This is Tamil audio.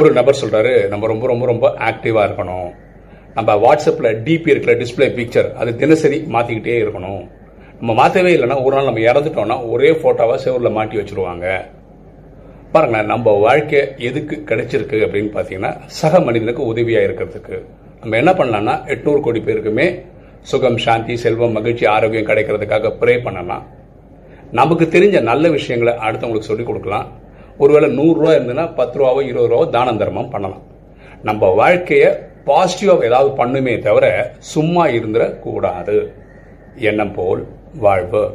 ஒரு நபர் சொல்றாரு நம்ம ரொம்ப ரொம்ப ரொம்ப ஆக்டிவா இருக்கணும். நம்ம வாட்ஸ்அப்பில் டிபி இருக்கிற டிஸ்பிளே பிக்சர் அது தினசரி மாற்றிக்கிட்டே இருக்கணும். நம்ம மாற்றவே இல்லைன்னா ஒரு நாள் நம்ம இறந்துட்டோம்னா ஒரே ஃபோட்டோவாக செவரில் மாட்டி வச்சிருவாங்க. பாருங்களேன் நம்ம வாழ்க்கை எதுக்கு கிடைச்சிருக்கு அப்படின்னு பார்த்தீங்கன்னா சக மனிதனுக்கு உதவியாக இருக்கிறதுக்கு. நம்ம என்ன பண்ணலாம்னா எட்நூறு கோடி பேருக்குமே சுகம் சாந்தி செல்வம் மகிழ்ச்சி ஆரோக்கியம் கிடைக்கிறதுக்காக ப்ரே பண்ணலாம். நமக்கு தெரிஞ்ச நல்ல விஷயங்களை அடுத்தவங்களுக்கு சொல்லிக் கொடுக்கலாம். ஒருவேளை நூறுரூவா இருந்ததுன்னா பத்து ரூபாவோ இருபது ரூபாவோ தான தர்மம் பண்ணலாம். நம்ம வாழ்க்கையை பாசிட்டிவாக ஏதாவது பண்ணுமே தவிர சும்மா இருந்துடக்கூடாது எண்ணம் போல் வாழ்வு.